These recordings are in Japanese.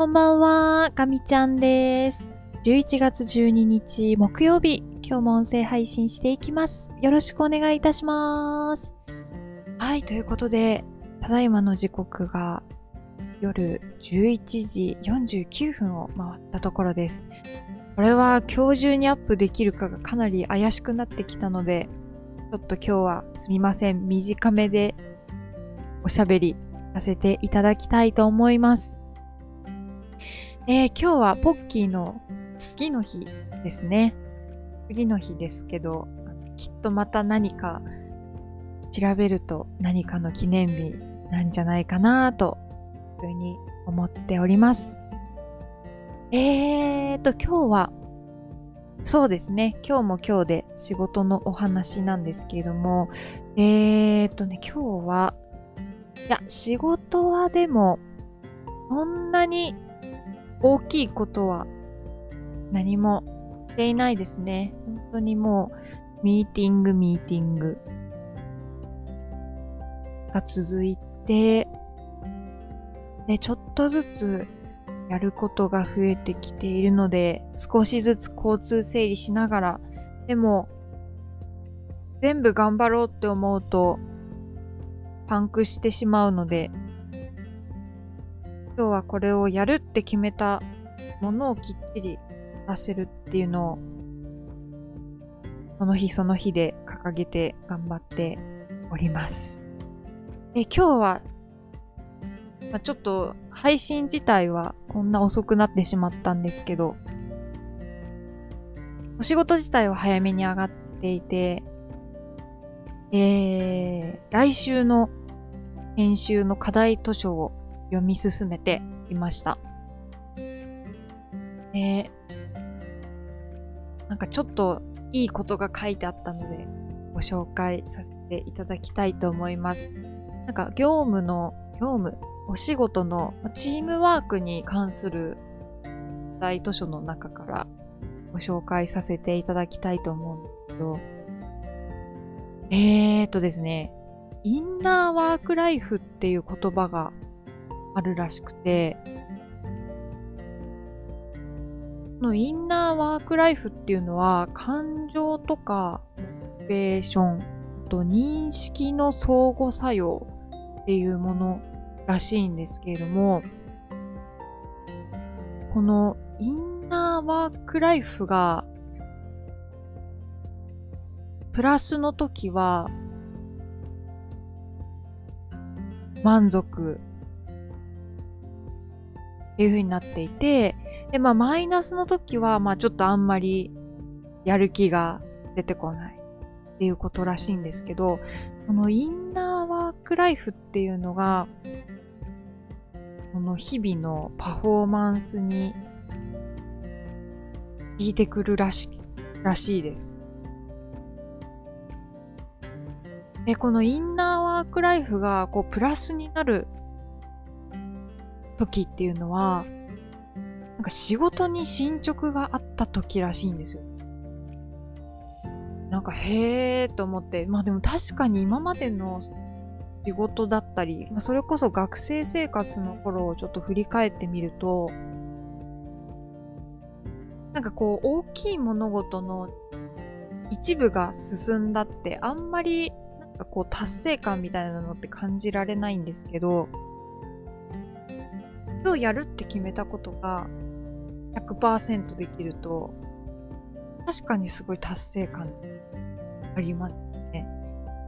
こんばんは、かみちゃんです。11月12日木曜日、今日も音声配信していきます。よろしくお願いいたします。はい、ということで、ただいまの時刻が夜11時49分を回ったところです。これは今日中にアップできるかがかなり怪しくなってきたので、ちょっと今日はすみません、短めでおしゃべりさせていただきたいと思います。えー今日はポッキーの次の日ですね。次の日ですけど、きっとまた何か調べると何かの記念日なんじゃないかなと、いうふうに思っております。えーと、今日は、そうですね。今日も今日で仕事のお話なんですけれども、えーとね、今日は、いや、仕事はでも、そんなに大きいことは何もしていないですね。本当にもう、ミーティング、ミーティングが続いて、で、ちょっとずつやることが増えてきているので、少しずつ交通整理しながら、でも、全部頑張ろうって思うと、パンクしてしまうので、今日はこれをやるって決めたものをきっちり出せるっていうのを、その日その日で掲げて頑張っております。で、今日は、まあ、ちょっと配信自体はこんな遅くなってしまったんですけど、お仕事自体は早めに上がっていて、えー、来週の編集の課題図書を読み進めていました。え、なんかちょっといいことが書いてあったので、ご紹介させていただきたいと思います。なんか業務の、業務、お仕事のチームワークに関する大図書の中からご紹介させていただきたいと思うんですけど、えーとですね、インナーワークライフっていう言葉があるらしくて、のインナーワークライフっていうのは感情とかモチベーションと認識の相互作用っていうものらしいんですけれども、このインナーワークライフがプラスの時は満足っていう風になっていて、で、まあ、マイナスの時は、まあ、ちょっとあんまりやる気が出てこないっていうことらしいんですけど、このインナーワークライフっていうのが、この日々のパフォーマンスに効いてくるらしらしいです。で、このインナーワークライフがこうプラスになる時っていうのは、なんか仕事に進捗があった時らしいんですよ。なんかへーと思って、まあでも確かに今までの仕事だったり、まあそれこそ学生生活の頃をちょっと振り返ってみると、なんかこう大きい物事の一部が進んだってあんまりなんかこう達成感みたいなのって感じられないんですけど、今日やるって決めたことが100%できると、確かにすごい達成感ありますね。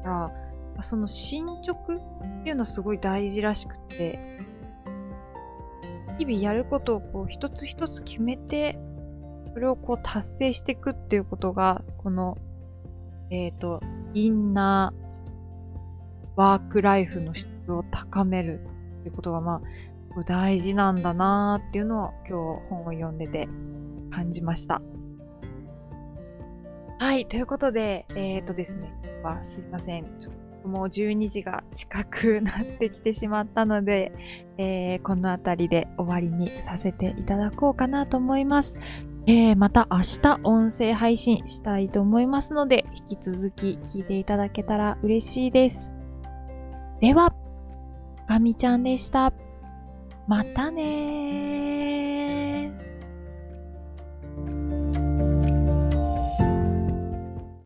だから、その進捗っていうのすごい大事らしくて、日々やることをこう一つ一つ決めて、それをこう達成していくっていうことが、この、えっ、と、インナーワークライフの質を高めるっていうことが、まあ、大事なんだなーっていうのを今日本を読んでて感じました。はい、ということで、えっ、とですね、はすいません。ちょっともう12時が近くなってきてしまったので、えーこの辺りで終わりにさせていただこうかなと思います。えーまた明日音声配信したいと思いますので、引き続き聞いていただけたら嬉しいです。では、ガミちゃんでした。またね。